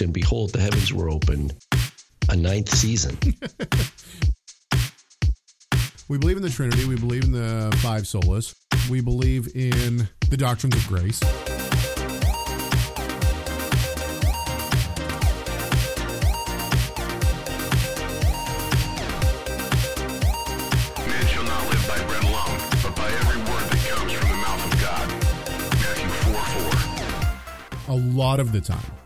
looked, and behold, the heavens were opened. A ninth season. We believe in the Trinity. We believe in the five solas. We believe in the doctrines of grace. Man shall not live by bread alone, but by every word that comes from the mouth of God. Matthew 4 4. a lot of the time,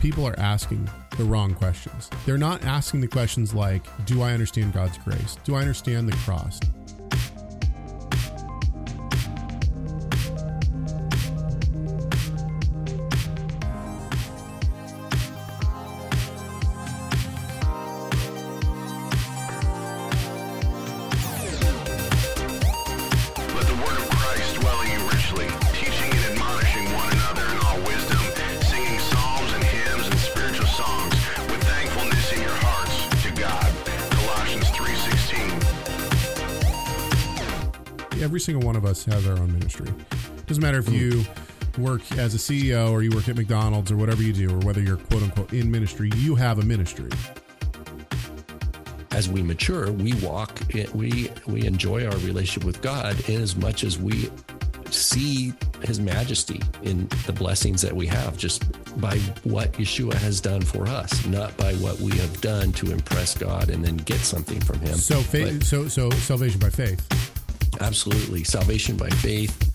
people are asking the wrong questions. They're not asking the questions like, Do I understand God's grace? Do I understand the cross? Of has our own ministry. Doesn't matter if you work as a CEO or you work at McDonald's or whatever you do, or whether you're quote unquote in ministry, you have a ministry. As we mature, we walk, we we enjoy our relationship with God in as much as we see His majesty in the blessings that we have, just by what Yeshua has done for us, not by what we have done to impress God and then get something from Him. So, faith, so, so salvation by faith. Absolutely. Salvation by faith.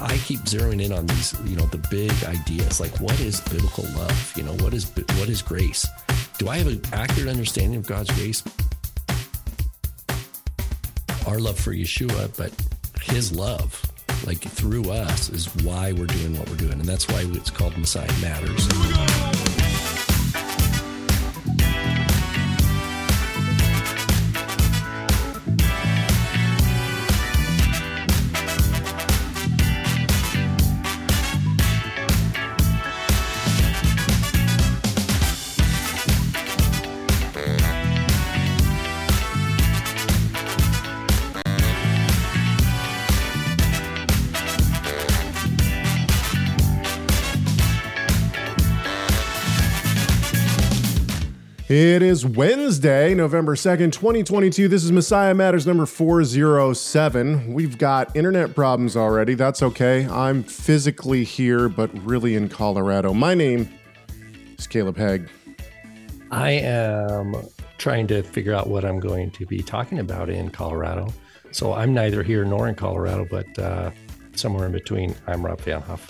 I keep zeroing in on these, you know, the big ideas like what is biblical love? You know, what is what is grace? Do I have an accurate understanding of God's grace? Our love for Yeshua, but his love, like through us, is why we're doing what we're doing. And that's why it's called Messiah Matters. Is Wednesday, November 2nd, 2022. This is Messiah Matters number 407. We've got internet problems already. That's okay. I'm physically here, but really in Colorado. My name is Caleb Hegg. I am trying to figure out what I'm going to be talking about in Colorado. So I'm neither here nor in Colorado, but uh, somewhere in between. I'm Rob Vanhoff.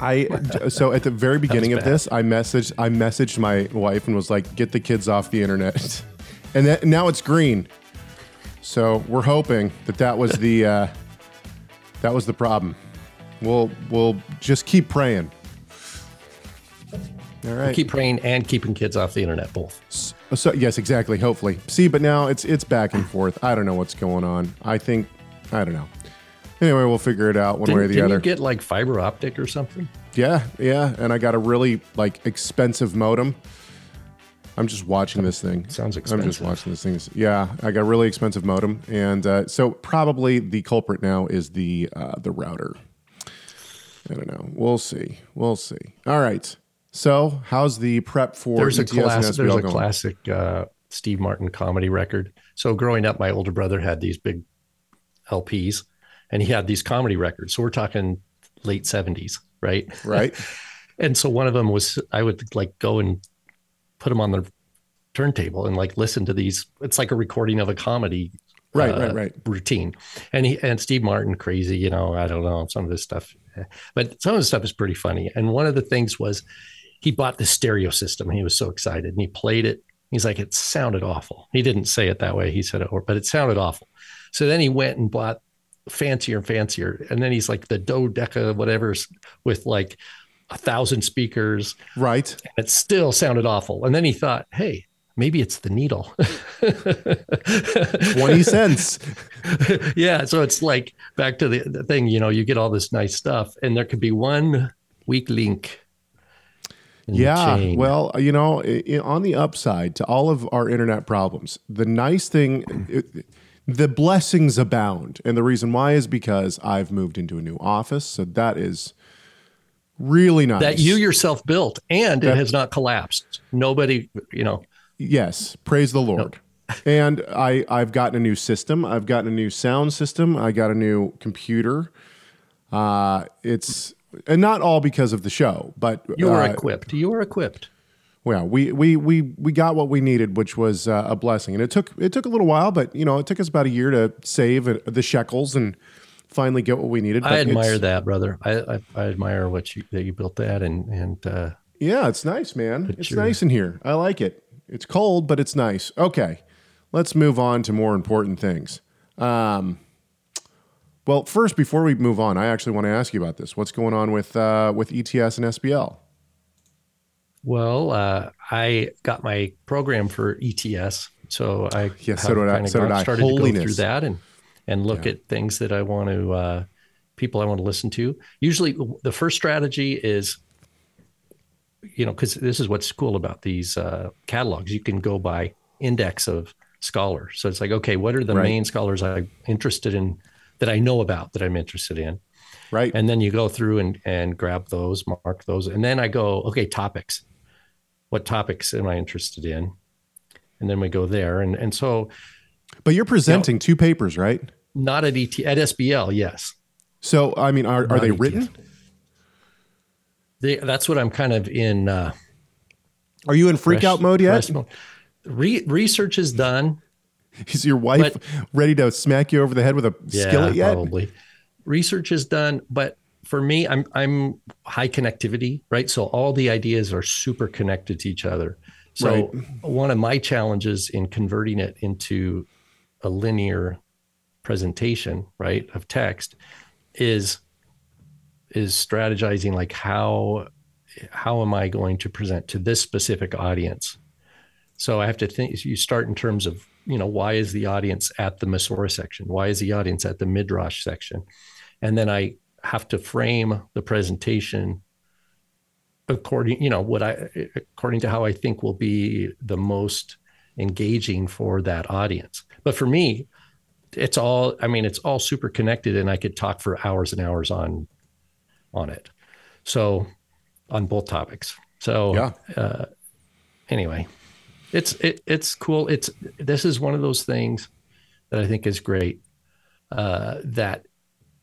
I so at the very beginning of this, I messaged I messaged my wife and was like, "Get the kids off the internet," and that, now it's green. So we're hoping that that was the uh, that was the problem. We'll we'll just keep praying. All right. Keep praying and keeping kids off the internet, both. So yes, exactly. Hopefully, see, but now it's it's back and forth. I don't know what's going on. I think I don't know. Anyway, we'll figure it out one Didn't, way or the other. you get like fiber optic or something? yeah, yeah. And I got a really like expensive modem. I'm just watching this thing. Sounds expensive. I'm just watching this thing. Yeah, I got a really expensive modem, and uh, so probably the culprit now is the uh, the router. I don't know. We'll see. We'll see. All right. So, how's the prep for There's a ETS and classic. There's a going? classic uh, Steve Martin comedy record. So growing up, my older brother had these big LPs, and he had these comedy records. So we're talking late '70s, right? Right. And so one of them was I would like go and put them on the turntable and like listen to these. It's like a recording of a comedy Right, uh, right, right. routine. And he and Steve Martin, crazy, you know, I don't know some of this stuff, but some of the stuff is pretty funny. And one of the things was he bought the stereo system. And he was so excited, and he played it. He's like, it sounded awful. He didn't say it that way. He said it, but it sounded awful. So then he went and bought fancier and fancier, and then he's like the dodeca whatever's with like a thousand speakers. Right. And it still sounded awful. And then he thought, hey. Maybe it's the needle. 20 cents. yeah. So it's like back to the, the thing, you know, you get all this nice stuff, and there could be one weak link. Yeah. Well, you know, on the upside to all of our internet problems, the nice thing, it, the blessings abound. And the reason why is because I've moved into a new office. So that is Really nice. that you yourself built, and That- it has not collapsed. Nobody, you know, Yes, praise the Lord. and I I've gotten a new system. I've gotten a new sound system. I got a new computer. Uh, it's and not all because of the show, but you were uh, equipped. You were equipped. Well, we we we we got what we needed, which was uh, a blessing. And it took it took a little while, but you know, it took us about a year to save the shekels and finally get what we needed. I admire that, brother. I, I, I admire what you that you built that, and and uh, Yeah, it's nice, man. It's you're- nice in here. I like it. It's cold, but it's nice. Okay, let's move on to more important things. Um, well, first, before we move on, I actually want to ask you about this. What's going on with uh, with ETS and SBL? Well, uh, I got my program for ETS, so I Yeah, so did I- so did I. started to go through that and and look at things that I want to uh, people I want to listen to. Usually, the first strategy is you know because this is what's cool about these uh, catalogs. You can go by index of scholars. So it's like, okay, what are the Right. main scholars I'm interested in that I know about that I'm interested in? Right. and then you go through and and grab those mark those and then i go okay topics what topics am i interested in and then we go there and and so but you're presenting two papers, right? not at et at sbl yes So, I mean, are, are Not they written? they, that's what i'm kind of in uh Are you in freak fresh- out mode yet? mode. Re- research is done Is your wife But- ready to smack you over the head with a yeah skillet yet? probably research is done but for me i'm i'm high connectivity right? So all the ideas are super connected to each other. So one of my challenges in converting it into a linear presentation right of text is is strategizing like how how am i going to present to this specific audience? So i have to think you start in terms of you know why is the audience at the Masorah section? Why is the audience at the midrash section? And then i have to frame the presentation according you know what i according to how i think will be the most engaging for that audience. But for me it's all i mean it's all super connected and i could talk for hours and hours on on it. So on both topics. So Yeah. uh, anyway it's it, it's cool. It's this is one of those things that i think is great uh that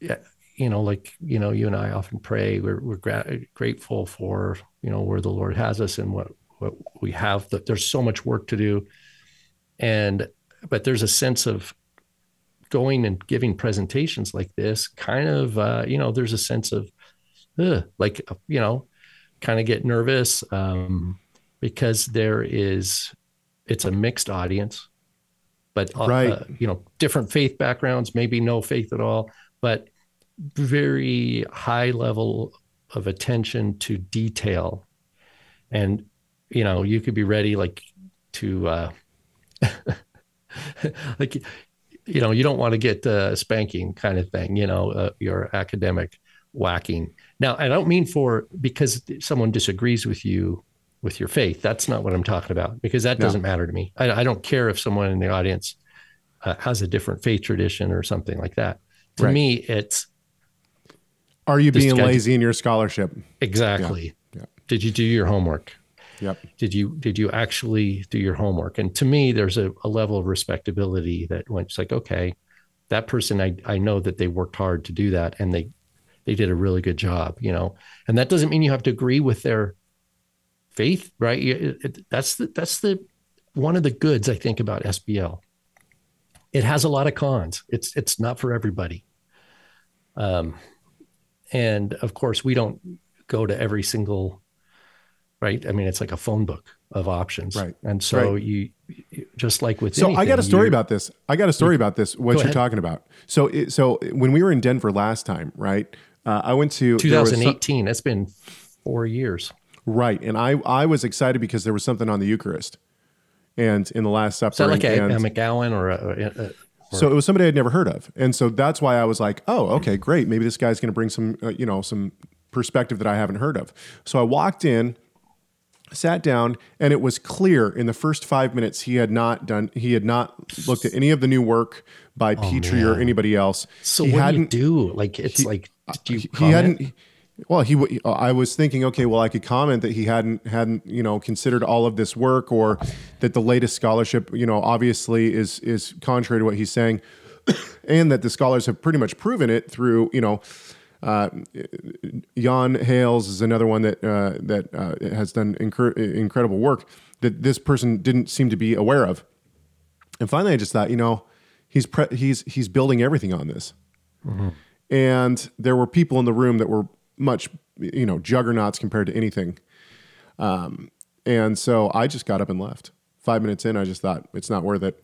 yeah, you know like you know you and i often pray we're, we're gra- grateful for you know where the lord has us and what what we have that there's so much work to do and but there's a sense of going and giving presentations like this kind of uh you know there's a sense of ugh, like you know kind of get nervous um because there is it's a mixed audience but uh, Right. uh, you know different faith backgrounds maybe no faith at all but very high level of attention to detail. And you know you could be ready like to uh like you know you don't want to get uh, spanking kind of thing you know uh, your academic whacking. Now i don't mean for because someone disagrees with you with your faith. That's not what i'm talking about because that No. doesn't matter to me. I, I don't care if someone in the audience uh, has a different faith tradition or something like that. To Right. me it's Are you being guy- lazy in your scholarship? exactly. Yeah. did you do your homework? Yep. did you did you actually do your homework? And to me there's a, a level of respectability that when it's like okay that person I, I know that they worked hard to do that and they they did a really good job you know? And that doesn't mean you have to agree with their faith right? It- it- that's the that's the one of the goods i think about sbl it has a lot of cons. It's it's not for everybody. Um and of course we don't go to every single right i mean it's like a phone book of options Right. and so Right. you, just like with So I got a story about this. I got a story about this. What you're ahead. talking about. So, it, so when we were in Denver last time, right? Uh, I went to there was some- 2018 that's been four years right? And I I was excited because there was something on the Eucharist, and in the Last Supper. is that like and, a, a mcgowan or a, a so it was somebody I'd never heard of, and so that's why I was like, "Oh, okay, great. Maybe this guy's going to bring some, uh, you know, some perspective that I haven't heard of." So I walked in, sat down, and it was clear in the first five minutes he had not done, he had not looked at any of the new work by Pitre or Oh, man. anybody else. so he what do you hadn't, do like it's like do you he comment? hadn't. Well, he. w- I was thinking, okay, well, I could comment that he hadn't hadn't you know considered all of this work, or that the latest scholarship, you know, obviously is is contrary to what he's saying, and that the scholars have pretty much proven it through you know. Uh, Jan Hales is another one that uh, that uh, has done incre- incredible work that this person didn't seem to be aware of. And finally, I just thought, you know, he's pre- he's he's building everything on this and there were people in the room that were much you know juggernauts compared to anything. Um, and so i just got up and left. Five minutes in i just thought it's not worth it.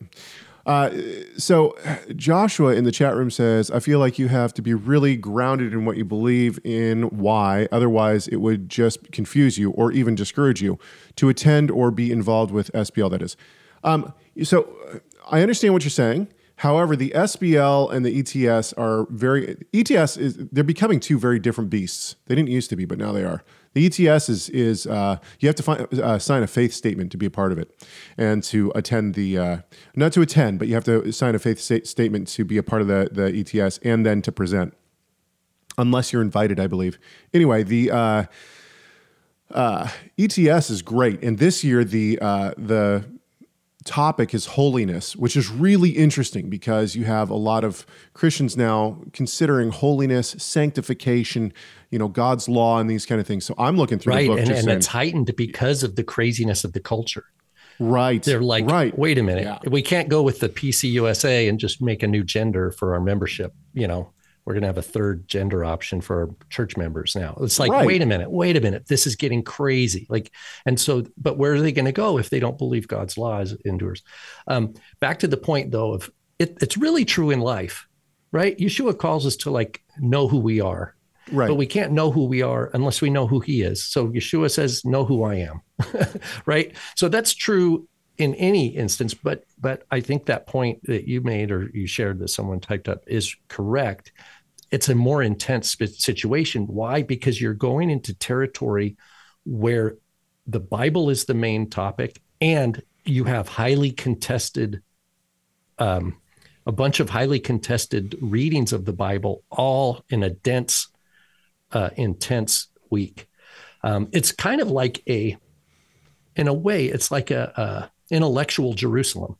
Uh, so joshua in the chat room says i feel like you have to be really grounded in what you believe in why? Otherwise it would just confuse you or even discourage you to attend or be involved with sbl that is. Um, so uh, i understand what you're saying However, the SBL and the ETS are very ETS is they're becoming two very different beasts. They didn't used to be, but now they are. The ETS is is uh, you have to find, uh, sign a faith statement to be a part of it, and to attend the uh, not to attend, but you have to sign a faith sta- statement to be a part of the the ETS, and then to present, unless you're invited, I believe. Anyway, the uh, uh, ETS is great, and this year the uh, the topic is holiness, which is really interesting because you have a lot of Christians now considering holiness, sanctification, you know, God's law, and these kind of things. So I'm looking through right the book, and, just and it's heightened because of the craziness of the culture right? they're like right. wait a minute Yeah. we can't go with the pcusa and just make a new gender for our membership you know we're going to have a third gender option for our church members now it's like Right. wait a minute wait a minute this is getting crazy like and so but where are they going to go if they don't believe god's laws endures um, back to the point though of it, it's really true in life right yeshua calls us to like know who we are right. but we can't know who we are unless we know who he is. So Yeshua says, "Know who I am," right? So that's true in any instance. But but I think that point that you made or you shared that someone typed up is correct. It's a more intense situation. Why? Because you're going into territory where the Bible is the main topic, and you have highly contested um, a bunch of highly contested readings of the Bible, all in a dense, uh, intense week. Um, it's kind of like a, in a way, it's like a, a intellectual Jerusalem,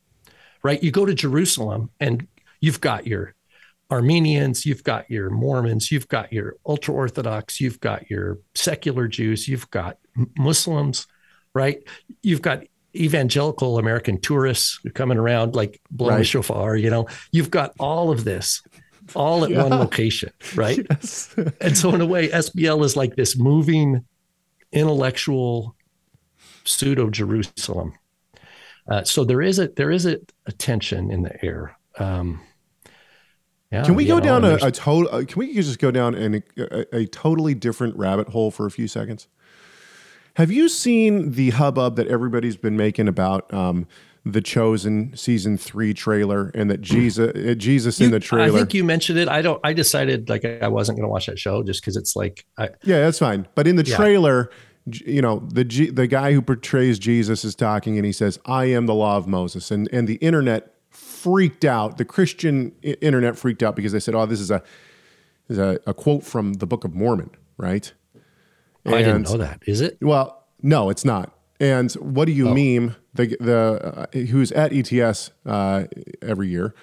right? You go to Jerusalem and you've got your Armenians, you've got your Mormons, you've got your ultra Orthodox, you've got your secular Jews, you've got Muslims, right? You've got evangelical American tourists coming around like blowing Right. shofar, you know, you've got all of this all at one location, right? Yes. And so, in a way, SBL is like this moving intellectual pseudo Jerusalem. Uh, so there is a there is a, a tension in the air. Um, yeah, Can we go down a, a total? Uh, can we just go down in a, a, totally different rabbit hole for a few seconds? Have you seen the hubbub that everybody's been making about um, the Chosen season three trailer and that Jesus, uh, Jesus in you- the I trailer? think you mentioned it. I don't. I decided like I wasn't going to watch that show just because it's like I, Yeah, that's fine. But in the Yeah. trailer, you know, the G, the guy who portrays Jesus is talking and he says, "I am the law of Moses." And and the internet freaked out. The Christian internet freaked out because they said, "Oh, this is a is a, a quote from the Book of Mormon, right?" I didn't know that. Is it? Well, no, it's not. And what do you meme? The the uh, who's at ETS uh, every year?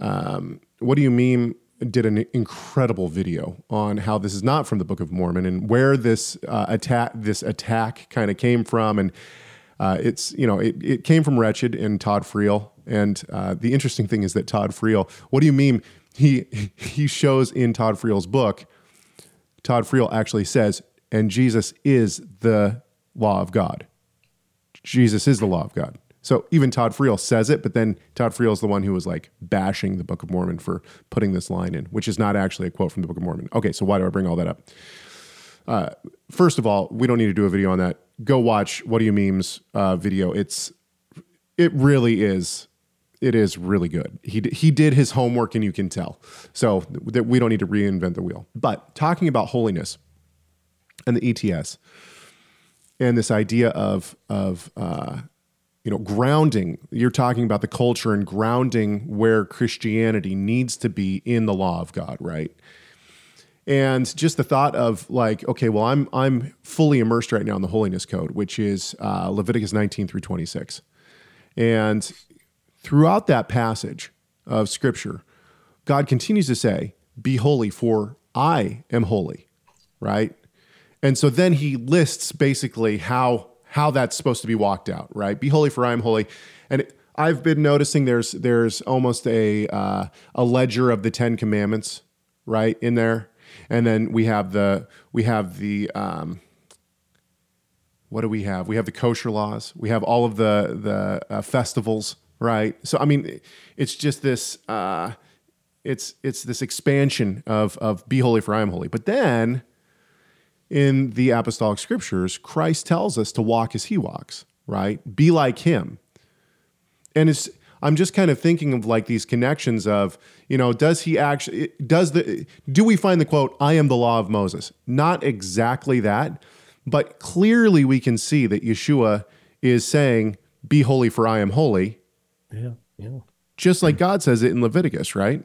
Um, what do you meme? Did an incredible video on how this is not from the Book of Mormon and where this uh, attack this attack kind of came from, and uh, it's you know it, it came from Wretched and Todd Friel. And uh, the interesting thing is that Todd Friel, what do you mean? He he shows in Todd Friel's book Todd Friel actually says, and Jesus is the law of God. Jesus is the law of God. So even Todd Friel says it, but then Todd Friel is the one who was like bashing the Book of Mormon for putting this line in, which is not actually a quote from the Book of Mormon. Okay, so why do I bring all that up? Uh, first of all, we don't need to do a video on that. Go watch What Do You Memes uh, video. It's it really is it is really good. He he did his homework, and you can tell. So that we don't need to reinvent the wheel. But talking about holiness and the ETS and this idea of of uh, you know grounding. You're talking about the culture and grounding where Christianity needs to be in the law of God, right? and just the thought of like, okay, well, I'm I'm fully immersed right now in the holiness code, which is uh, Leviticus 19 through 26, and throughout that passage of Scripture, God continues to say, "Be holy, for I am holy." Right, and so then He lists basically how how that's supposed to be walked out. Right, be holy, for I am holy, and. I've been noticing there's there's almost a uh, a ledger of the Ten Commandments right in there and then we have the we have the um, what do we have? We have the kosher laws. We have all of the the uh, festivals, right? So I mean, it's just this. Uh, it's it's this expansion of of be holy for I am holy. But then in the apostolic scriptures, Christ tells us to walk as he walks, right? Be like him. And it's I'm just kind of thinking of like these connections of, you know, does he actually does the do we find the quote I am the law of Moses? Not exactly that, but clearly we can see that Yeshua is saying be holy for I am holy. Yeah, yeah. Just like God says it in Leviticus, right?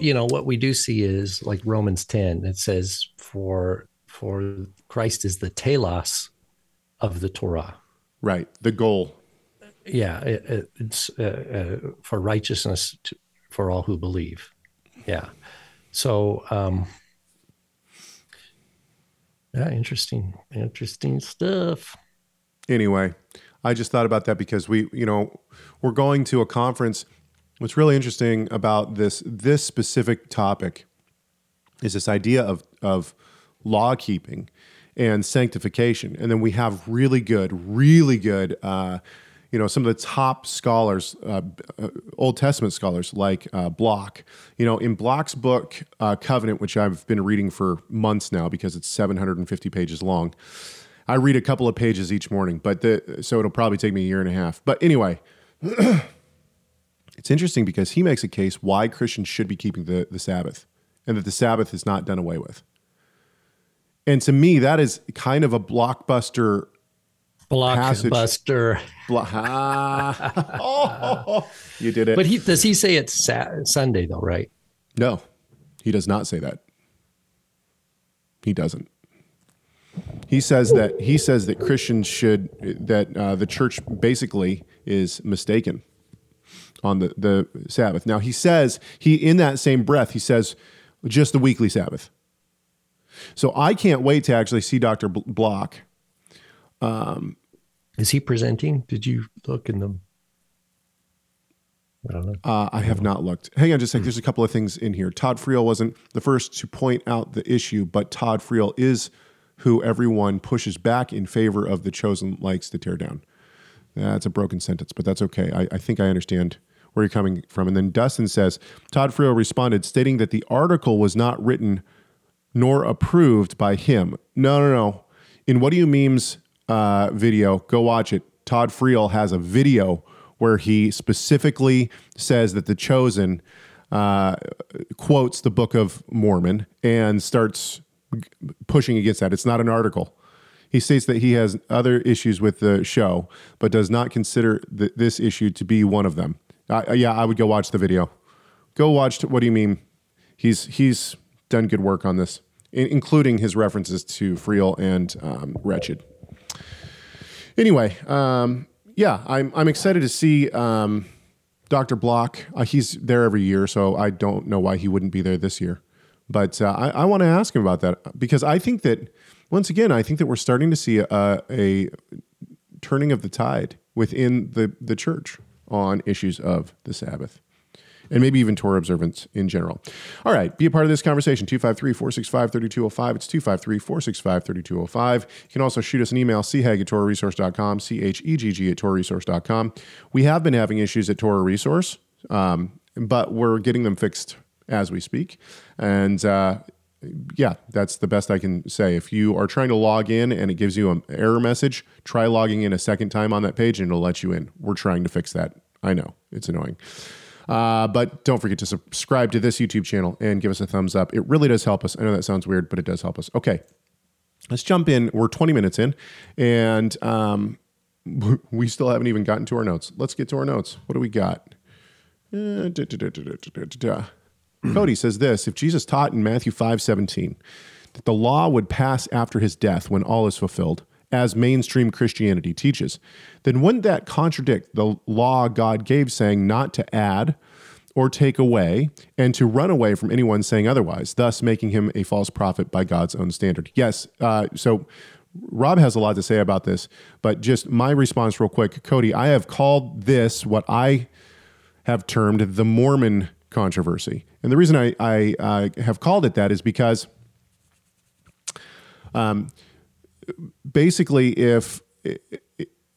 You know what we do see is like Romans 10 it says for for Christ is the telos of the Torah. Right, the goal yeah, it, it's uh, uh, for righteousness to, for all who believe. Yeah. So, um, yeah, interesting, interesting stuff. Anyway, I just thought about that because we, you know, we're going to a conference. What's really interesting about this this specific topic is this idea of of law keeping and sanctification, and then we have really good, really good. Uh, you know some of the top scholars uh, uh, old testament scholars like uh, block you know in block's book uh, covenant which i've been reading for months now because it's 750 pages long i read a couple of pages each morning but the, so it'll probably take me a year and a half but anyway it's interesting because he makes a case why christians should be keeping the, the sabbath and that the sabbath is not done away with and to me that is kind of a blockbuster Blockbuster. Ah. oh, you did it. But he does he say it's sa- Sunday though, right? No, he does not say that. He doesn't. He says that he says that Christians should that uh, the church basically is mistaken on the the Sabbath. Now he says he in that same breath he says just the weekly Sabbath. So I can't wait to actually see Dr. Block um, Is he presenting? Did you look in them? I don't know. Uh, I have not looked. Hang on just a sec. There's a couple of things in here. Todd Friel wasn't the first to point out the issue, but Todd Friel is who everyone pushes back in favor of the chosen likes to tear down. That's a broken sentence, but that's okay. I, I think I understand where you're coming from. And then Dustin says Todd Friel responded, stating that the article was not written nor approved by him. No, no, no. In what do you memes uh, video, go watch it. Todd Friel has a video where he specifically says that the chosen uh, quotes the Book of Mormon and starts pushing against that. It's not an article. He states that he has other issues with the show, but does not consider th- this issue to be one of them. Yeah, I would go watch the video. Go watch. T- what do you mean? He's he's done good work on this, in- including his references to Friel and um, Wretched anyway, um, yeah, I'm I'm excited to see um, Dr. Block. Uh, he's there every year, so I don't know why he wouldn't be there this year. But uh, I, I want to ask him about that because I think that once again, I think that we're starting to see a, a turning of the tide within the the church on issues of the Sabbath and maybe even Torah observance in general. All right, be a part of this conversation. 253 465 3205. It's 253 465 3205. You can also shoot us an email, chegg at TorahResource.com, C H E G G at TorahResource.com. We have been having issues at Torah Resource, um, but we're getting them fixed as we speak. And, uh, yeah, that's the best I can say. If you are trying to log in and it gives you an error message, try logging in a second time on that page and it'll let you in. We're trying to fix that. I know it's annoying. Uh, but don't forget to subscribe to this YouTube channel and give us a thumbs up. It really does help us. I know that sounds weird, but it does help us. Okay, let's jump in. We're 20 minutes in, and um, we still haven't even gotten to our notes. Let's get to our notes. What do we got? Uh, Cody says this: If Jesus taught in Matthew five seventeen that the law would pass after his death when all is fulfilled, as mainstream Christianity teaches, then wouldn't that contradict the law God gave, saying not to add or take away, and to run away from anyone saying otherwise, thus making him a false prophet by God's own standard? Yes. Uh, so Rob has a lot to say about this, but just my response, real quick, Cody. I have called this what I have termed the Mormon controversy, and the reason I, I uh, have called it that is because, um, basically, if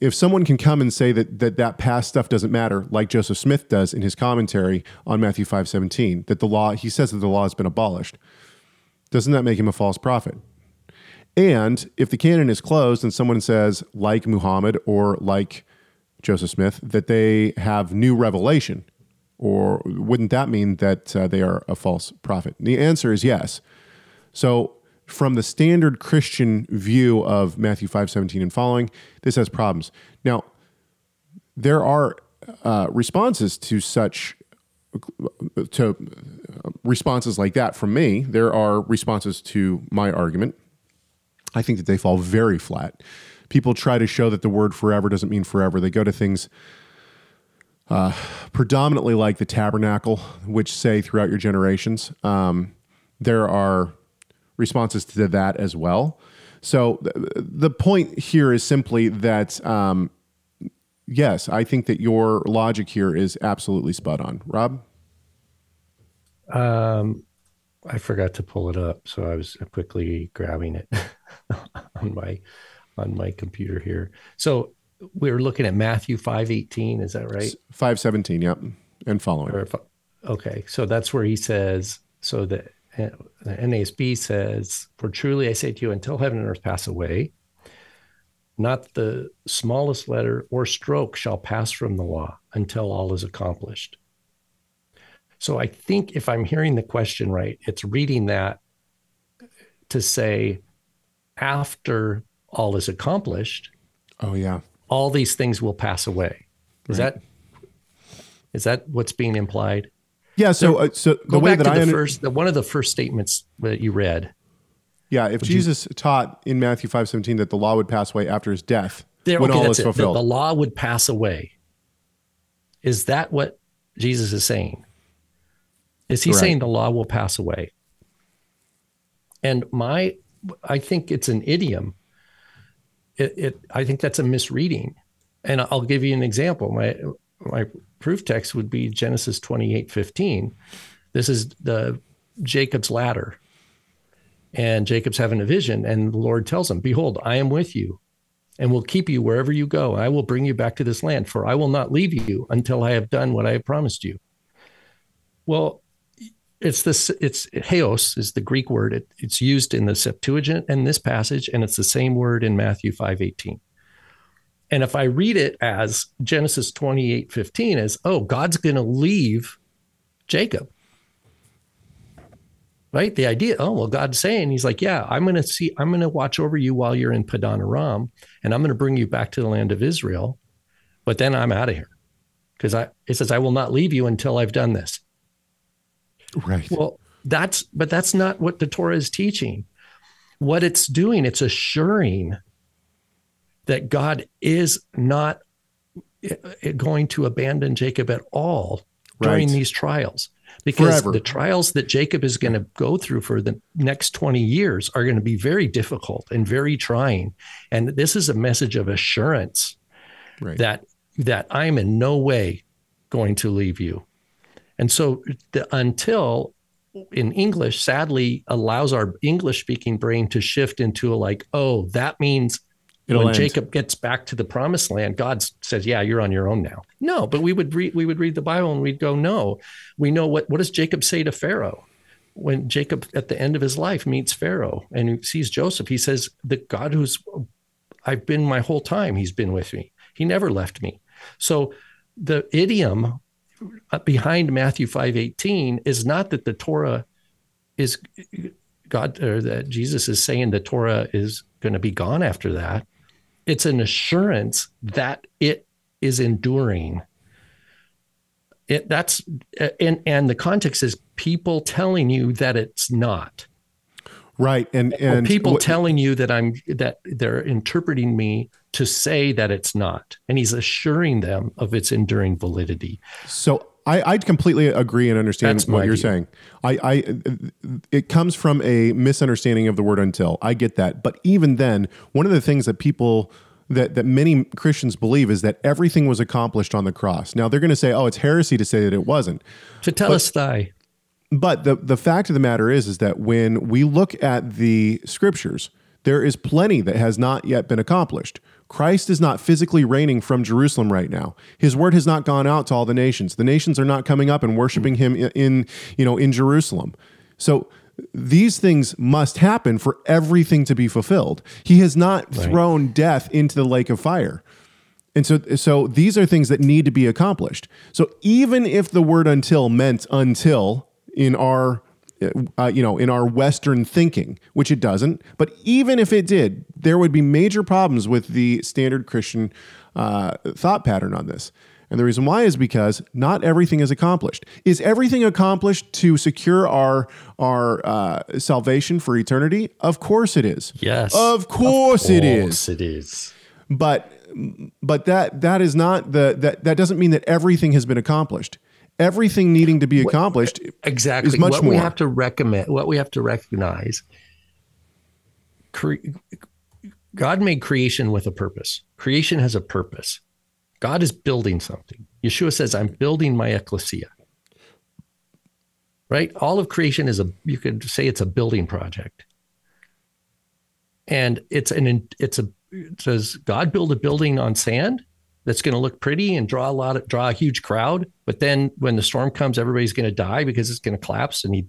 if someone can come and say that that that past stuff doesn't matter, like Joseph Smith does in his commentary on Matthew five seventeen, that the law he says that the law has been abolished, doesn't that make him a false prophet? And if the canon is closed and someone says, like Muhammad or like Joseph Smith, that they have new revelation, or wouldn't that mean that uh, they are a false prophet? The answer is yes. So, from the standard Christian view of Matthew 5 17 and following, this has problems. Now, there are uh, responses to such to uh, responses like that from me there are responses to my argument I think that they fall very flat. People try to show that the word forever doesn't mean forever. They go to things uh, predominantly like the tabernacle, which say throughout your generations. Um, there are responses to that as well. So th- the point here is simply that, um, yes, I think that your logic here is absolutely spot on. Rob? Um, I forgot to pull it up, so I was quickly grabbing it on my on my computer here. So we were looking at Matthew five eighteen. Is that right? Five seventeen. Yep, and following. Or okay, so that's where he says. So the, eh, the NASB says, "For truly I say to you, until heaven and earth pass away, not the smallest letter or stroke shall pass from the law until all is accomplished." So I think if I'm hearing the question right, it's reading that to say, after all is accomplished, oh yeah, all these things will pass away. Is right. that is that what's being implied? Yeah. So, uh, so the way that I the under- first, the, one of the first statements that you read. Yeah, if Jesus you, taught in Matthew five seventeen that the law would pass away after his death, there, when okay, all is fulfilled, the, the law would pass away. Is that what Jesus is saying? Is he saying the law will pass away? And my, I think it's an idiom. It, it, I think that's a misreading. And I'll give you an example. My, my proof text would be Genesis 28 15. This is the Jacob's ladder. And Jacob's having a vision, and the Lord tells him, Behold, I am with you and will keep you wherever you go. I will bring you back to this land, for I will not leave you until I have done what I have promised you. Well, it's this it's heos is the greek word. It, it's used in the septuagint and this passage and it's the same word in matthew 5.18 and if i read it as genesis 28 15 as oh god's going to leave jacob. Right? The idea oh well god's saying he's like yeah i'm going to see i'm going to watch over you while you're in padan aram and i'm going to bring you back to the land of israel but then i'm out of here. Because i it says i will not leave you until i've done this Right. Well, that's but that's not what the Torah is teaching. What it's doing, it's assuring that God is not eh, eh, going to abandon Jacob at all during these trials. Because Forever. the trials that Jacob is going to go through for the next 20 years are going to be very difficult and very trying. And this is a message of assurance right. that that I'm in no way going to leave you. And so the, until in English, sadly, allows our English speaking brain to shift into a like, oh, that means It'll when end. Jacob gets back to the promised land, God says, "Yeah, you're on your own now." No, but we would read we would read the Bible and we'd go, "No, we know what what does Jacob say to Pharaoh when Jacob at the end of his life meets Pharaoh and he sees Joseph? He says, "The God who's I've been my whole time, He's been with me. He never left me." So the idiom behind Matthew 5:18 is not that the Torah is God or that Jesus is saying the Torah is going to be gone after that. It's an assurance that it is enduring. It that's and and the context is people telling you that it's not. Right. And and or people what- telling you that I'm that they're interpreting me to say that it's not. And he's assuring them of its enduring validity. So I, I completely agree and understand That's what you're view. saying. I, I, it comes from a misunderstanding of the word until. I get that, but even then, one of the things that people that that many Christians believe is that everything was accomplished on the cross. Now they're going to say, "Oh, it's heresy to say that it wasn't." To tell us thy. But the the fact of the matter is, is that when we look at the scriptures, there is plenty that has not yet been accomplished. Christ is not physically reigning from Jerusalem right now. His word has not gone out to all the nations. The nations are not coming up and worshiping him in, in you know in Jerusalem. So these things must happen for everything to be fulfilled. He has not thrown death into the lake of fire. And so, so these are things that need to be accomplished. So even if the word until meant until in our, uh, you know, in our Western thinking, which it doesn't, but even if it did, there would be major problems with the standard Christian uh, thought pattern on this. And the reason why is because not everything is accomplished. Is everything accomplished to secure our our uh, salvation for eternity? Of course it is. Yes. Of course it is Course it is. but but that that is not the that that doesn't mean that everything has been accomplished everything needing to be accomplished Exactly. is much what more we have to recommend, what we have to recognize, cre- God made creation with a purpose. Creation has a purpose. God is building something. Yeshua says, "I'm building my ecclesia." Right? All of creation is a you could say it's a building project. And it's an it's a does God build a building on sand that's going to look pretty and draw a lot of draw a huge crowd, but then when the storm comes everybody's going to die because it's going to collapse and he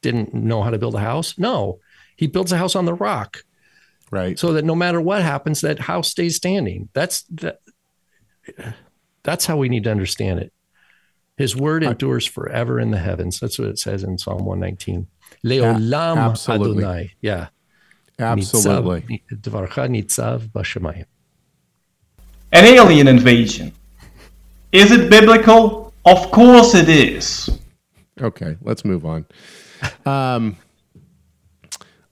didn't know how to build a house? No. He builds a house on the rock right so that no matter what happens that house stays standing. That's that, that's how we need to understand it. His word endures forever in the heavens. That's what it says in Psalm 119. Leolam absolutely. Adonai. Yeah. absolutely Nitzav- Dvarcha nitzav bashamayim. An alien invasion. Is it biblical? Of course it is. okay let's move on um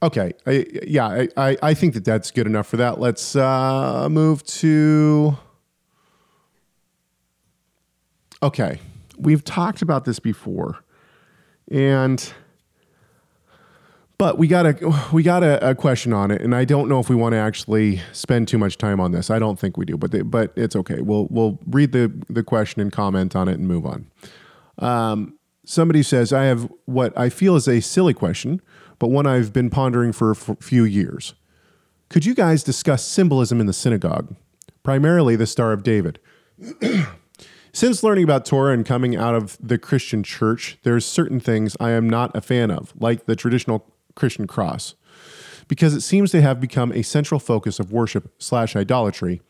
okay I, yeah I, I i think that that's good enough for that let's uh move to okay we've talked about this before and but we got a we got a, a question on it, and I don't know if we want to actually spend too much time on this. I don't think we do, but but it's okay. We'll we'll read the the question and comment on it and move on. Um, somebody says I have what I feel is a silly question, but one I've been pondering for a f- few years. Could you guys discuss symbolism in the synagogue, primarily the Star of David? Since learning about Torah and coming out of the Christian church, there's certain things I am not a fan of, like the traditional Christian cross, because it seems to have become a central focus of worship slash idolatry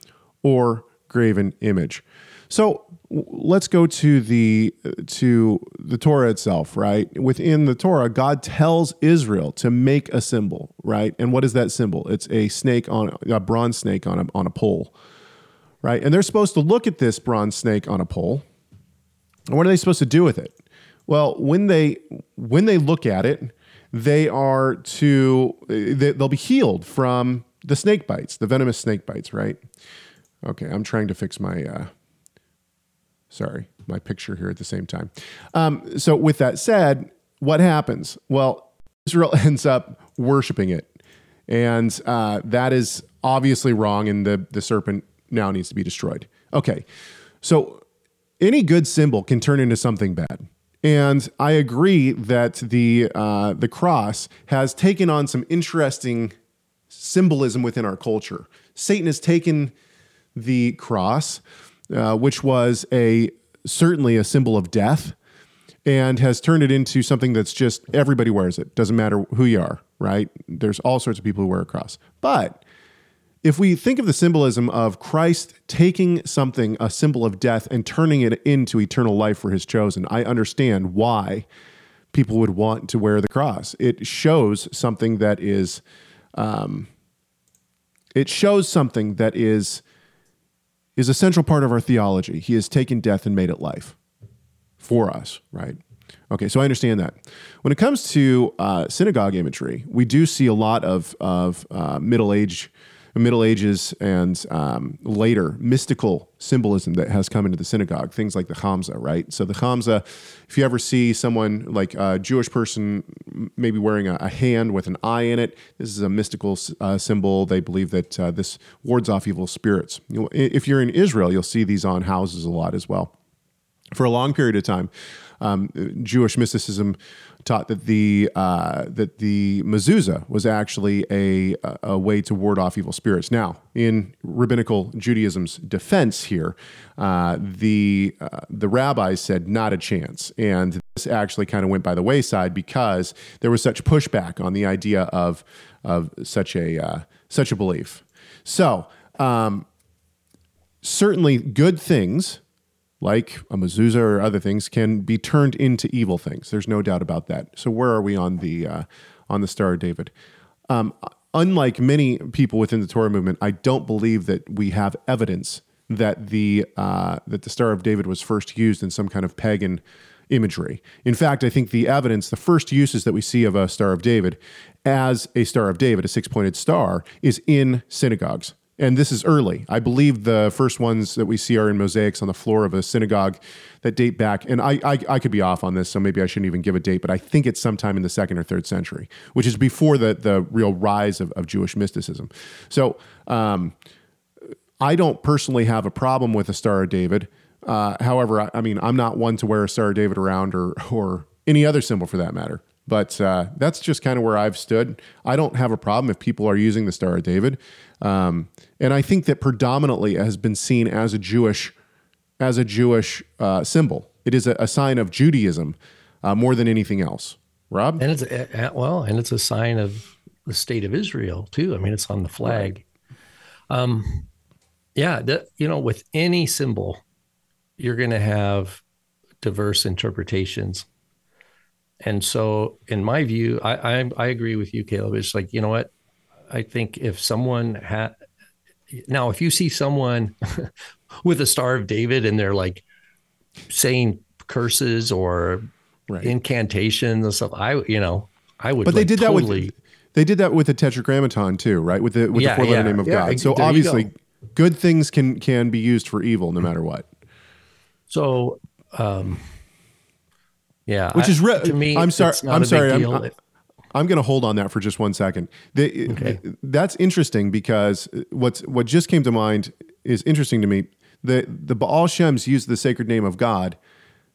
or graven image. So let's go to the to the Torah itself, right? Within the Torah, God tells Israel to make a symbol, right? And what is that symbol? It's a snake on a bronze snake on a on a pole right? And they're supposed to look at this bronze snake on a pole. And what are they supposed to do with it? Well, when they when they look at it, they are to they, they'll be healed from the snake bites, the venomous snake bites, right? Okay, I'm trying to fix my uh, sorry, my picture here at the same time. Um, so with that said, what happens? Well, Israel ends up worshiping it, and uh, that is obviously wrong. And the the serpent now needs to be destroyed. Okay, so any good symbol can turn into something bad. And I agree that the uh, the cross has taken on some interesting symbolism within our culture. Satan has taken the cross, uh, which was a certainly a symbol of death, and has turned it into something that's just everybody wears it. Doesn't matter who you are, right? There's all sorts of people who wear a cross. But if we think of the symbolism of Christ taking something, a symbol of death, and turning it into eternal life for his chosen, I understand why people would want to wear the cross. It shows something that is, um, it shows something that is, is a central part of our theology. He has taken death and made it life for us, right? Okay, so I understand that. When it comes to uh, synagogue imagery, we do see a lot of of uh, Middle Age, Middle Ages, and um, later mystical symbolism that has come into the synagogue. Things like the Hamsa, right? So the Hamsa, if you ever see someone like a Jewish person, maybe wearing a, a hand with an eye in it, this is a mystical uh, symbol. They believe that uh, this wards off evil spirits. If you're in Israel, you'll see these on houses a lot as well for a long period of time, um, Jewish mysticism taught that the uh, that the mezuzah was actually a a way to ward off evil spirits. Now, in rabbinical Judaism's defense here, uh, the uh, the rabbis said not a chance, and this actually kind of went by the wayside because there was such pushback on the idea of of such a uh, such a belief. So. Um, certainly good things like a mezuzah or other things can be turned into evil things. There's no doubt about that. So where are we on the uh, on the Star of David? Um, unlike many people within the Torah movement, I don't believe that we have evidence that the uh, that the Star of David was first used in some kind of pagan imagery. In fact, I think the evidence, the first uses that we see of a Star of David as a Star of David, a six pointed star, is in synagogues. And this is early. I believe the first ones that we see are in mosaics on the floor of a synagogue that date back. And I, I, I could be off on this, so maybe I shouldn't even give a date, but I think it's sometime in the second or third century, which is before the, the real rise of, of Jewish mysticism. So um, I don't personally have a problem with a Star of David. Uh, however, I, I mean, I'm not one to wear a Star of David around or, or any other symbol for that matter. But uh, that's just kind of where I've stood. I don't have a problem if people are using the Star of David, um, and I think that predominantly has been seen as a Jewish, as a Jewish uh, symbol. It is a, a sign of Judaism uh, more than anything else. Rob, And it's a, well, and it's a sign of the state of Israel too. I mean, it's on the flag. Um, yeah, the, you know, with any symbol, you're going to have diverse interpretations. And so, in my view, I, I I agree with you, Caleb. It's like you know what, I think if someone had now, if you see someone with a Star of David and they're like saying curses or Right. incantations and stuff, I you know I would. but they like, did that with they did that with the Tetragrammaton too, right? With the with Yeah, the four letter yeah, name of yeah, God. So obviously, go. good things can can be used for evil no matter what. So, um, yeah, Which I- is re- to me. I'm sorry- it's not I'm a big sorry, I'm- deal. I- I'm going to hold on that for just one second. The, Okay. That's interesting because uh, what's what just came to mind is interesting to me. The the Baal Shems use the sacred name of God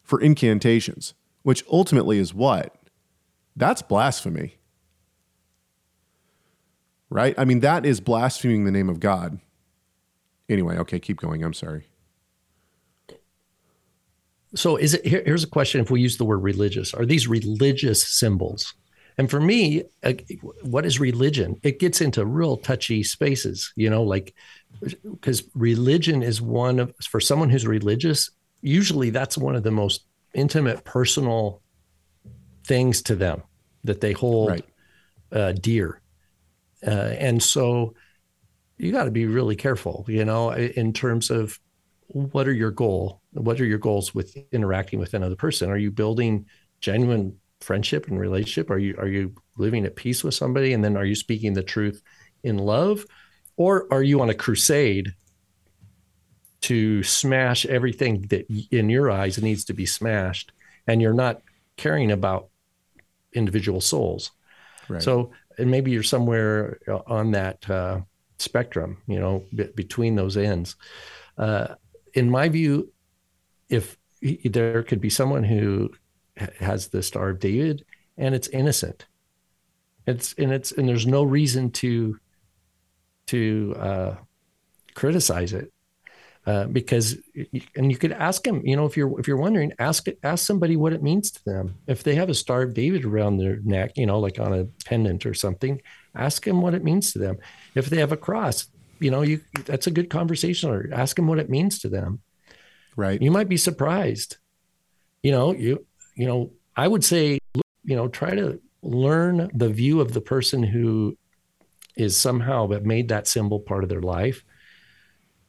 for incantations, which ultimately is what? That's blasphemy. Right? I mean, that is blaspheming the name of God. Anyway, okay, keep going. I'm sorry. So, is it here, here's a question: If we use the word religious, are these religious symbols? And for me, what is religion? It gets into real touchy spaces, you know, like because religion is one of for someone who's religious. Usually, that's one of the most intimate, personal things to them that they hold Right. uh, dear. Uh, and so you got to be really careful, you know, in terms of what are your goal? What are your goals with interacting with another person? Are you building genuine friendship and relationship? Are you are you living at peace with somebody, and then are you speaking the truth in love, or are you on a crusade to smash everything that in your eyes needs to be smashed, and you're not caring about individual souls? Right. So, and maybe you're somewhere uh, on that uh, spectrum, you know, be- between those ends. Uh, in my view, if there could be someone who has the Star of David and it's innocent, it's and it's and there's no reason to to uh, criticize it uh, because and you could ask him you know if you're if you're wondering ask it ask somebody what it means to them. If they have a star of david around their neck you know like on a pendant or something ask them what it means to them. If they have a cross you know you that's a good conversation or ask them what it means to them. Right. you might be surprised. You know you you know i would say you know try to learn the view of the person who is somehow but made that symbol part of their life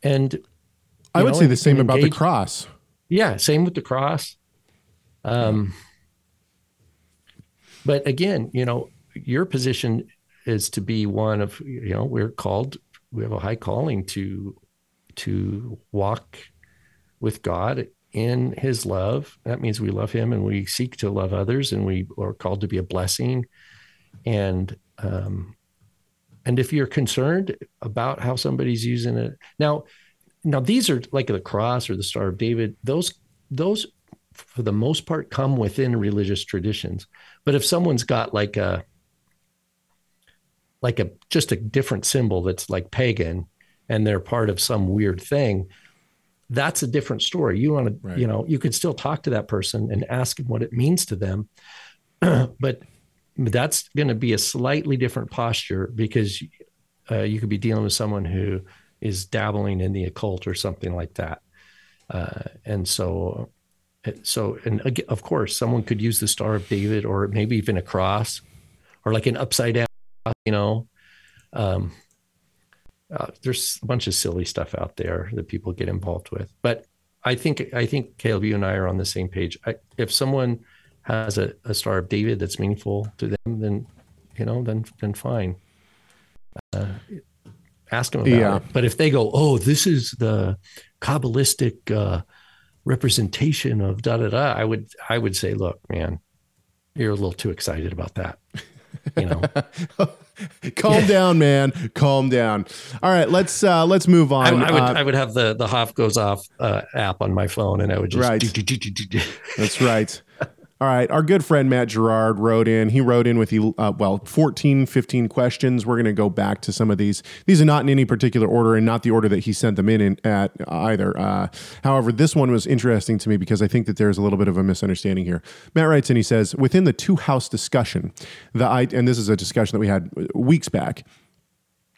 and I would know, say the same and about the cross. yeah, same with the cross. Um, but again, you know, your position is to be one of you know we're called we have a high calling to to walk with God in His love. That means we love Him and we seek to love others, and we are called to be a blessing. And um, and if you're concerned about how somebody's using it now, now these are like the cross or the Star of David. Those those for the most part come within religious traditions. But if someone's got like a like a just a different symbol that's like pagan and they're part of some weird thing, that's a different story. You want to, you know, you could still talk to that person and ask them what it means to them. but that's going to be a slightly different posture because uh, you could be dealing with someone who is dabbling in the occult or something like that. Uh, and so, so, and ag- of course, someone could use the Star of David or maybe even a cross or like an upside down, you know. Um, uh, there's a bunch of silly stuff out there that people get involved with. But I think, I think Caleb, you and I are on the same page. I, if someone has a, a Star of David that's meaningful to them, then, you know, then, then fine. Uh, ask them about Yeah. it. But if they go, oh, this is the Kabbalistic uh, representation of da da da, I would I would say, look, man, you're a little too excited about that. You know, Calm down, man. Calm down. All right, let's uh let's move on. I would Uh, I would have the the Hoff goes off uh, app on my phone, and I would just Right. do, do, do. That's right. All right. Our good friend Matt Gerard wrote in. He wrote in with, uh, well, 14, 15 questions. We're going to go back to some of these. These are not in any particular order and not the order that he sent them in, in at either. Uh, however, this one was interesting to me because I think that there's a little bit of a misunderstanding here. Matt writes and he says, within the two house discussion, the and this is a discussion that we had weeks back.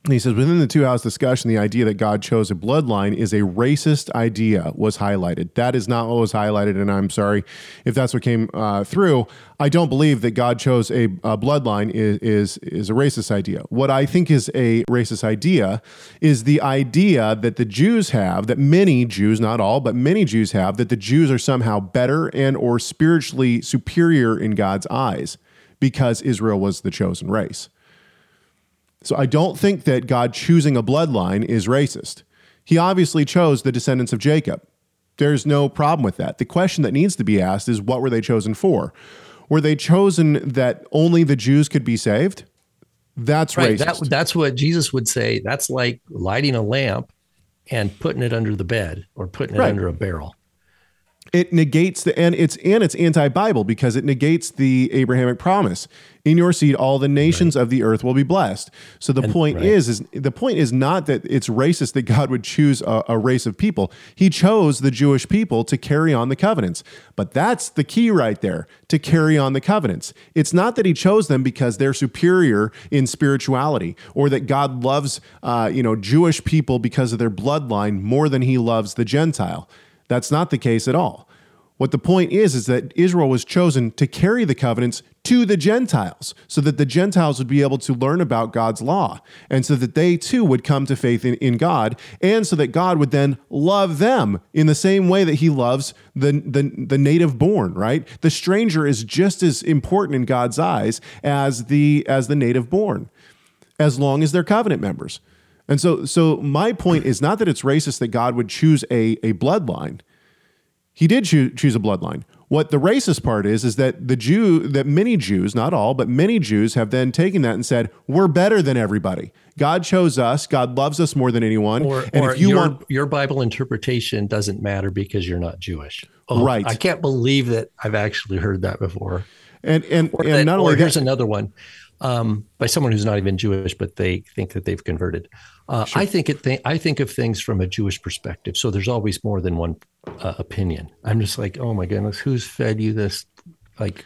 He says, within the two house discussion, the idea that God chose a bloodline is a racist idea was highlighted. That is not what was highlighted, and I'm sorry if that's what came uh, through. I don't believe that God chose a, a bloodline is, is is a racist idea. What I think is a racist idea is the idea that the Jews have, that many Jews, not all, but many Jews have, that the Jews are somehow better and or spiritually superior in God's eyes because Israel was the chosen race. So I don't think that God choosing a bloodline is racist. He obviously chose the descendants of Jacob. There's no problem with that. The question that needs to be asked is what were they chosen for? Were they chosen that only the Jews could be saved? That's right. racist. That, that's what Jesus would say. That's like lighting a lamp and putting it under the bed or putting it Right. under a barrel. It negates the and it's and it's anti-bible because it negates the abrahamic promise. In your seed all the nations of the earth will be blessed. So the point right. is is the point is not that it's racist that god would choose a, a race of people. He chose the jewish people to carry on the covenants. But that's the key right there to carry on the covenants. It's not that he chose them because they're superior in spirituality or that god loves uh, you know jewish people because of their bloodline more than he loves the gentile that's not the case at all. What the point is, is that Israel was chosen to carry the covenants to the Gentiles so that the Gentiles would be able to learn about God's law and so that they too would come to faith in, in God and so that God would then love them in the same way that he loves the, the, the native born, right? The stranger is just as important in God's eyes as the, as the native born as long as they're covenant members. And so, so my point is not that it's racist that God would choose a, a bloodline. He did choo- choose a bloodline. What the racist part is, is that the Jew, that many Jews, not all, but many Jews have then taken that and said, we're better than everybody. God chose us. God loves us more than anyone. Or, and or if you your, want, your Bible interpretation doesn't matter because you're not Jewish. Oh, Right. I can't believe that I've actually heard that before. and, and, Or, and that- not only here's another one um, by someone who's not even Jewish, but they think that they've converted. Uh, I think it. Th- I think of things from a Jewish perspective. So there's always more than one uh, opinion. I'm just like, oh my goodness, who's fed you this? Like,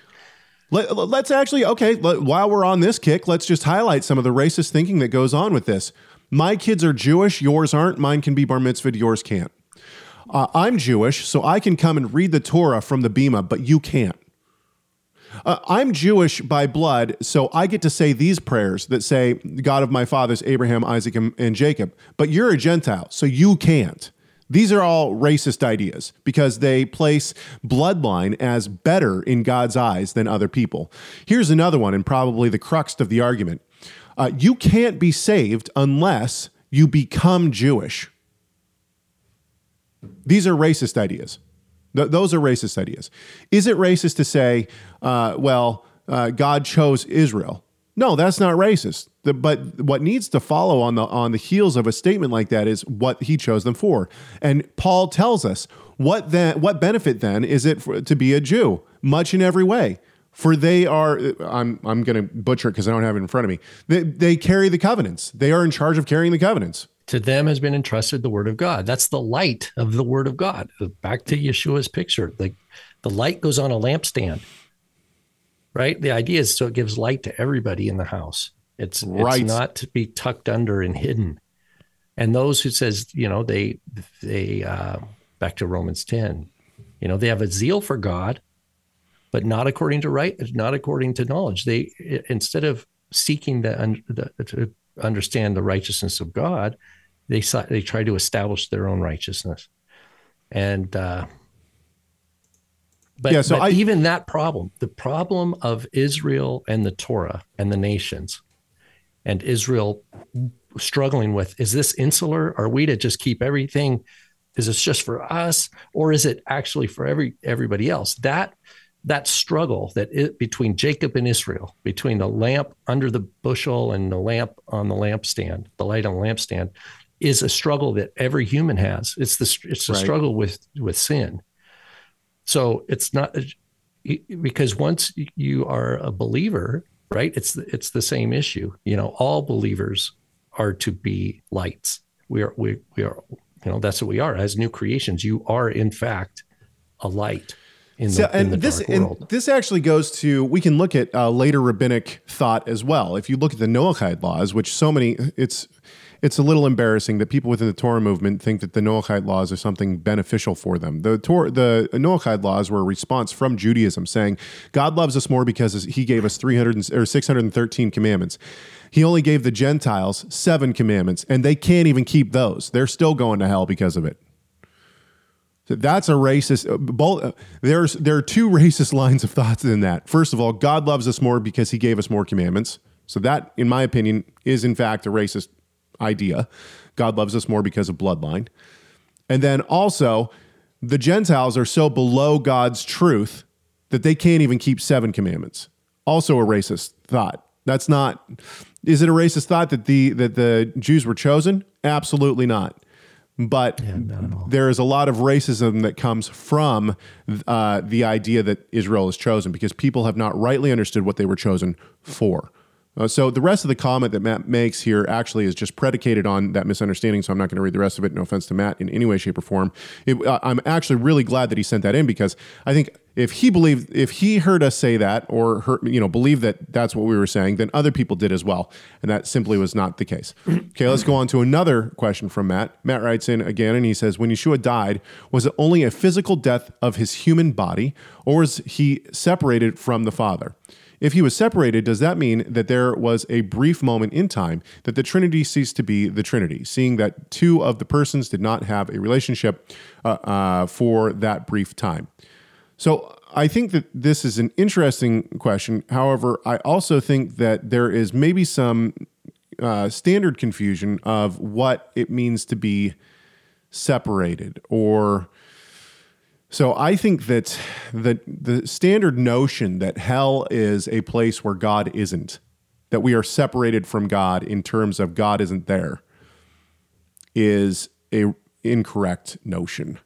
Let, us actually, okay, let- while we're on this kick, let's just highlight some of the racist thinking that goes on with this. My kids are Jewish, yours aren't. Mine can be bar mitzvahed, yours can't. Uh, I'm Jewish, so I can come and read the Torah from the Bema, but you can't. Uh, I'm Jewish by blood, so I get to say these prayers that say, God of my fathers, Abraham, Isaac, and, and Jacob, but you're a Gentile, so you can't. These are all racist ideas because they place bloodline as better in God's eyes than other people. Here's another one, and probably the crux of the argument uh, you can't be saved unless you become Jewish. These are racist ideas. Th- those are racist ideas. Is it racist to say, uh, well, uh, God chose Israel? No, that's not racist. The, but what needs to follow on the on the heels of a statement like that is what he chose them for. And Paul tells us what then what benefit then is it for, to be a Jew? Much in every way. For they are I'm I'm going to butcher it because I don't have it in front of me. They, they carry the covenants. They are in charge of carrying the covenants. To them has been entrusted the word of God. That's the light of the word of God. Back to Yeshua's picture. The, the light goes on a lampstand right? The idea is so it gives light to everybody in the house. It's Right. it's not to be tucked under and hidden. And those who says, you know, they they uh, back to Romans ten, you know, they have a zeal for God, but not according to right, not according to knowledge. They instead of seeking the, the to understand the righteousness of God, they they try to establish their own righteousness, and uh, but, Yeah, so but I- even that problem, the problem of Israel and the Torah and the nations, and Israel struggling with is this insular? Are we to just keep everything? Is this just for us, or is it actually for every everybody else? That that struggle that it, between Jacob and Israel, between the lamp under the bushel and the lamp on the lampstand, the light on the lampstand, is a struggle that every human has. It's the it's a Right. struggle with with sin. So it's not because once you are a believer, right? It's it's the same issue. You know, all believers are to be lights. We are we we are you know that's what we are as new creations. You are in fact a light in the, So, in and the this dark and world. this actually goes to we can look at uh, later rabbinic thought as well. If you look at the Noahide laws, which so many it's it's a little embarrassing that people within the Torah movement think that the Noahide laws are something beneficial for them. The Torah, the Noahide laws were a response from Judaism saying God loves us more because he gave us 300 and- or 613 commandments. He only gave the Gentiles 7 commandments and they can't even keep those. They're still going to hell because of it. So That's a racist. uh, Both uh, there's there are two racist lines of thoughts in that. First of all, God loves us more because He gave us more commandments. So that, in my opinion, is in fact a racist idea. God loves us more because of bloodline, and then also the Gentiles are so below God's truth that they can't even keep seven commandments. Also a racist thought. That's not. Is it a racist thought that the that the Jews were chosen? Absolutely not. But there is a lot of racism that comes from uh, the idea that Israel is chosen because people have not rightly understood what they were chosen for. Uh, so the rest of the comment that Matt makes here actually is just predicated on that misunderstanding. So I'm not going to read the rest of it. No offense to Matt in any way, shape, or form. It, uh, I'm actually really glad that he sent that in because I think if he believed, if he heard us say that or heard, you know, believed that that's what we were saying, then other people did as well, and that simply was not the case. Okay, let's go on to another question from Matt. Matt writes in again, and he says, "When Yeshua died, was it only a physical death of his human body, or was he separated from the Father?" If he was separated, does that mean that there was a brief moment in time that the Trinity ceased to be the Trinity, seeing that two of the persons did not have a relationship uh, uh, for that brief time? So I think that this is an interesting question. However, I also think that there is maybe some uh, standard confusion of what it means to be separated or so I think that the the standard notion that hell is a place where God isn't, that we are separated from God in terms of God isn't there, is a incorrect notion.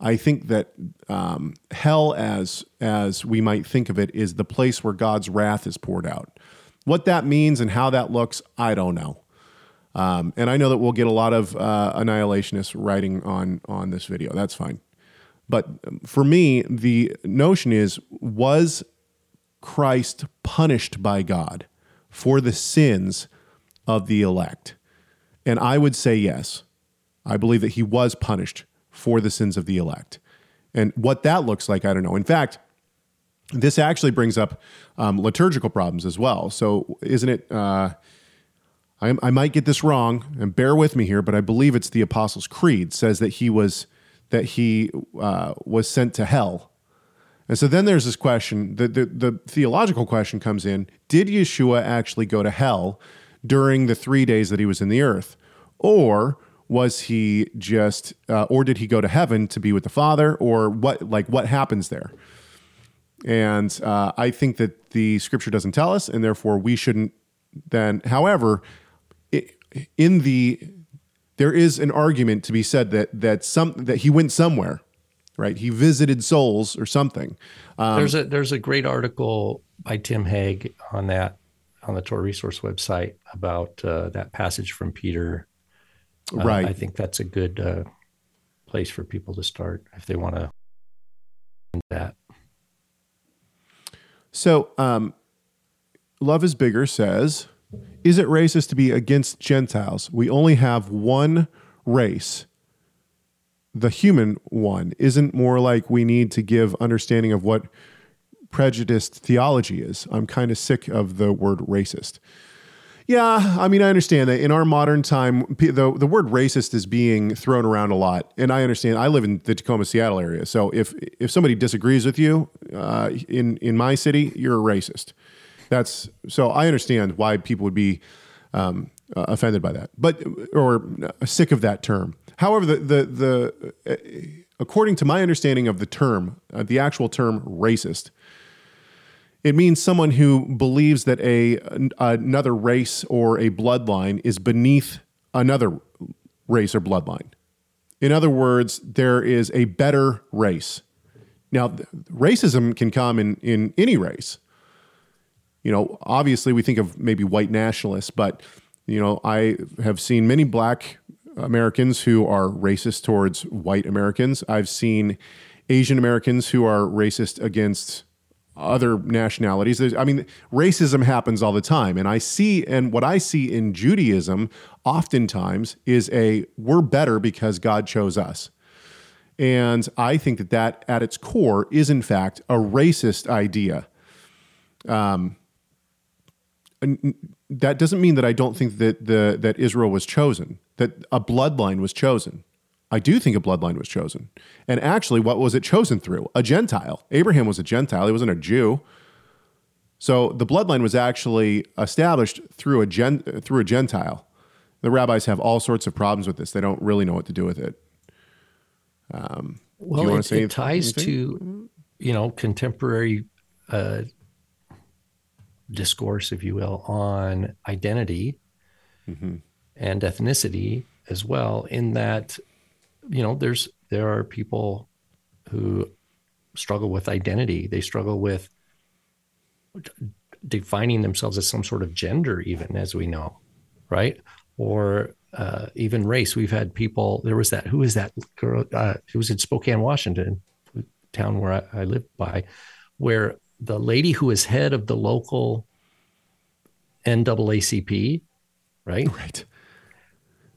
I think that um, hell, as as we might think of it, is the place where God's wrath is poured out. What that means and how that looks, I don't know. Um, and I know that we'll get a lot of uh, annihilationists writing on on this video. That's fine. But for me, the notion is was Christ punished by God for the sins of the elect? And I would say yes. I believe that he was punished for the sins of the elect. And what that looks like, I don't know. In fact, this actually brings up um, liturgical problems as well. So, isn't it? Uh, I, I might get this wrong, and bear with me here, but I believe it's the Apostles' Creed says that he was that he uh, was sent to hell. And so then there's this question. The, the the theological question comes in: Did Yeshua actually go to hell during the three days that he was in the earth, or was he just, uh, or did he go to heaven to be with the Father, or what? Like what happens there? And uh, I think that the Scripture doesn't tell us, and therefore we shouldn't. Then, however, it, in the there is an argument to be said that that some that he went somewhere, right? He visited souls or something. Um, there's a there's a great article by Tim Hegg on that on the Torah Resource website about uh, that passage from Peter. Uh, Right. I think that's a good uh, place for people to start if they want to. That So, um, Love is Bigger says, Is it racist to be against Gentiles? We only have one race. The human one isn't more like we need to give understanding of what prejudiced theology is. I'm kind of sick of the word racist. Yeah, I mean, I understand that in our modern time, the the word racist is being thrown around a lot, and I understand. I live in the Tacoma, Seattle area, so if if somebody disagrees with you uh, in in my city, you're a racist. That's so I understand why people would be um, uh, offended by that, but or sick of that term. However, the the the uh, according to my understanding of the term, uh, the actual term racist, it means someone who believes that a another race or a bloodline is beneath another race or bloodline. In other words, there is a better race. Now, racism can come in in any race. You know, obviously we think of maybe white nationalists, but you know, I have seen many black Americans who are racist towards white Americans. I've seen Asian Americans who are racist against other nationalities. There's, I mean, racism happens all the time. And I see, and what I see in Judaism oftentimes is a we're better because God chose us. And I think that that at its core is, in fact, a racist idea. Um, that doesn't mean that I don't think that the that Israel was chosen, that a bloodline was chosen. I do think a bloodline was chosen. And actually, what was it chosen through? A Gentile. Abraham was a Gentile, he wasn't a Jew. So the bloodline was actually established through a, gen, through a Gentile. The rabbis have all sorts of problems with this. They don't really know what to do with it. well, wanna it, say it ties anything? to you know contemporary uh, discourse, if you will, on identity and ethnicity as well. In that, you know, there's there are people who struggle with identity. They struggle with defining themselves as some sort of gender, even as we know, right? Or uh, even race. We've had people. There was that. Who is that girl? Uh, it was in Spokane, Washington, town where I, I live by, where the lady who is head of the local NAACP, right, Right.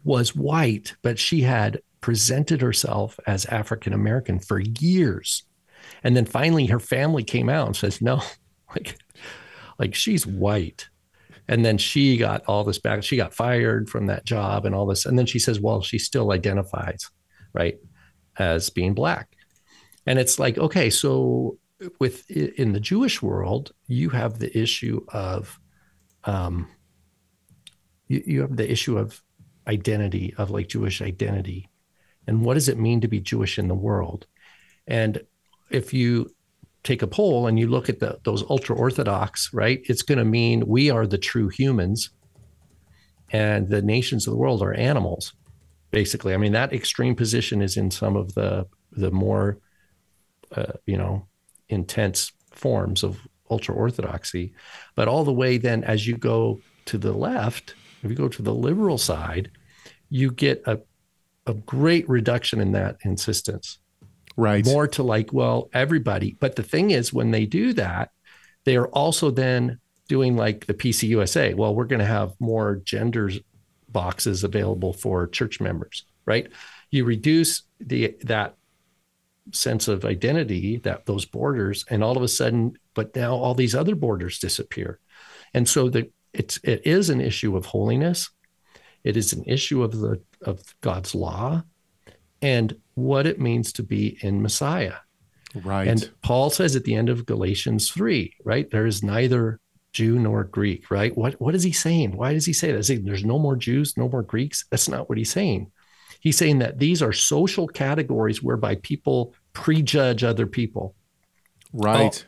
was white, but she had presented herself as African American for years. And then finally her family came out and says, no, like, like she's white. And then she got all this back. She got fired from that job and all this. And then she says, well, she still identifies, right, as being black. And it's like, okay, so with in the Jewish world, you have the issue of, um, you, you have the issue of identity, of like Jewish identity, and what does it mean to be Jewish in the world? And if you take a poll and you look at the, those ultra orthodox, right, it's going to mean we are the true humans, and the nations of the world are animals, basically. I mean, that extreme position is in some of the the more, uh, you know, intense forms of ultra orthodoxy, but all the way then as you go to the left, if you go to the liberal side, you get a a great reduction in that insistence Right. more to like, well, everybody. But the thing is, when they do that, they are also then doing like the PCUSA. Well, we're going to have more genders boxes available for church members, right? You reduce the that sense of identity, that those borders, and all of a sudden, but now all these other borders disappear. And so the it's it is an issue of holiness. It is an issue of the of God's law and what it means to be in Messiah. Right. And Paul says at the end of Galatians 3, right? There is neither Jew nor Greek, right? What what is he saying? Why does he say that? Is he, there's no more Jews, no more Greeks? That's not what he's saying. He's saying that these are social categories whereby people prejudge other people. right.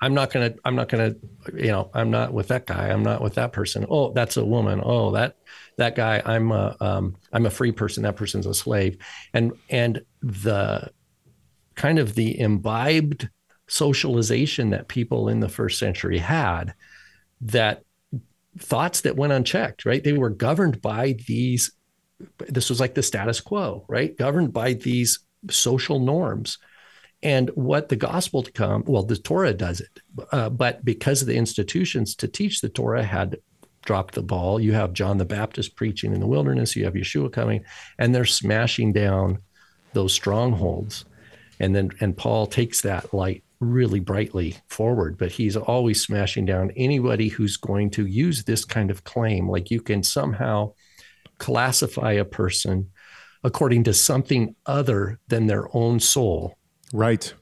I'm not gonna, I'm not gonna, you know, I'm not with that guy. I'm not with that person. Oh, that's a woman. Oh, that that guy. I'm a, um, I'm a free person. That person's a slave. And and the kind of the imbibed socialization that people in the first century had, that thoughts that went unchecked. Right, they were governed by these. This was like the status quo, right? Governed by these social norms. And what the gospel to come well the torah does it. Uh, but because of the institutions to teach the torah had dropped the ball. You have john the baptist preaching in the wilderness. You have yeshua coming and they're smashing down those strongholds. And then and paul takes that light really brightly forward but he's always smashing down anybody who's going to use this kind of claim. Like you can somehow classify a person according to something other than their own soul Right.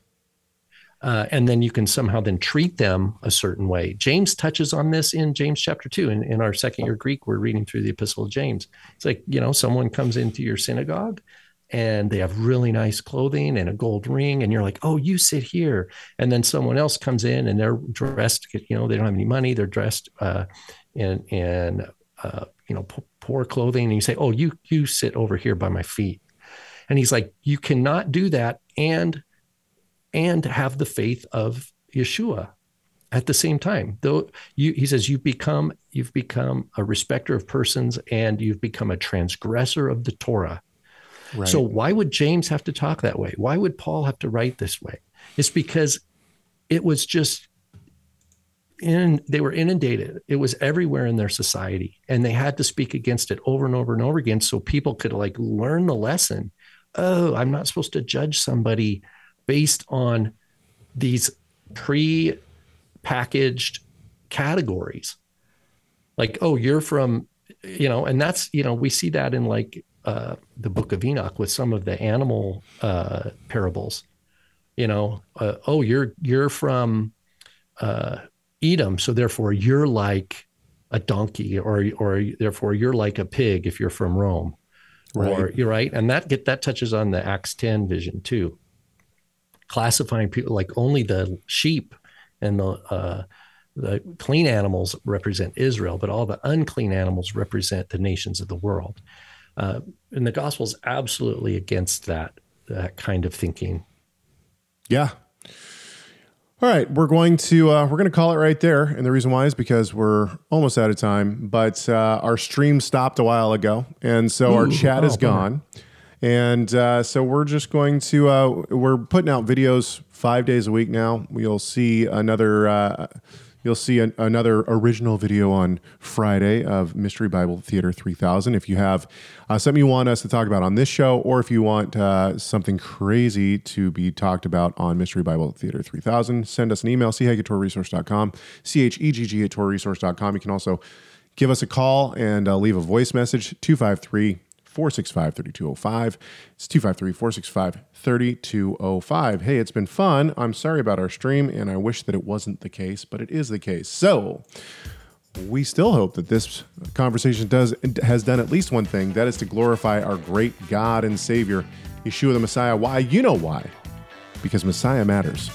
uh, and then you can somehow then treat them a certain way. James touches on this in James chapter two. In, in our second year Greek, we're reading through the Epistle of James. It's like you know, someone comes into your synagogue and they have really nice clothing and a gold ring, and you're like, oh, you sit here. And then someone else comes in and they're dressed, you know, they don't have any money, they're dressed uh, in in uh, you know poor clothing, and you say, oh, you you sit over here by my feet. And he's like, you cannot do that and and have the faith of Yeshua at the same time. Though you, he says, you've become you've become a respecter of persons and you've become a transgressor of the Torah. Right. So why would James have to talk that way? Why would Paul have to write this way? It's because it was just in they were inundated. It was everywhere in their society and they had to speak against it over and over and over again so people could like learn the lesson. Oh, I'm not supposed to judge somebody based on these pre-packaged categories. Like, oh, you're from, you know, and that's, you know, we see that in like uh, the book of Enoch with some of the animal uh, parables. You know, uh, oh, you're you're from uh, Edom, so therefore you're like a donkey, or or therefore you're like a pig if you're from Rome, or Right. you're right, and that get that touches on the Acts ten vision too. Classifying people like only the sheep and the uh, the clean animals represent Israel, but all the unclean animals represent the nations of the world. Uh, and the gospel is absolutely against that that kind of thinking. Yeah. All right, we're going to uh, we're going to call it right there, and the reason why is because we're almost out of time. But uh, our stream stopped a while ago, and so our chat is oh, bummer. gone, and uh, so we're just going to uh, we're putting out videos five days a week now. You'll see another. You'll see an, another original video on Friday of Mystery Bible Theater 3000. If you have uh, something you want us to talk about on this show, or if you want uh, something crazy to be talked about on Mystery Bible Theater 3000, send us an email, chegg at torahresource.com, C-H-E-G-G at torahresource.com. You can also give us a call and uh, leave a voice message, 253 465 3205. It's 253 465 3205. Hey, it's been fun. I'm sorry about our stream, and I wish that it wasn't the case, but it is the case. So, we still hope that this conversation does has done at least one thing that is to glorify our great God and Savior, Yeshua the Messiah. Why? You know why. Because Messiah matters.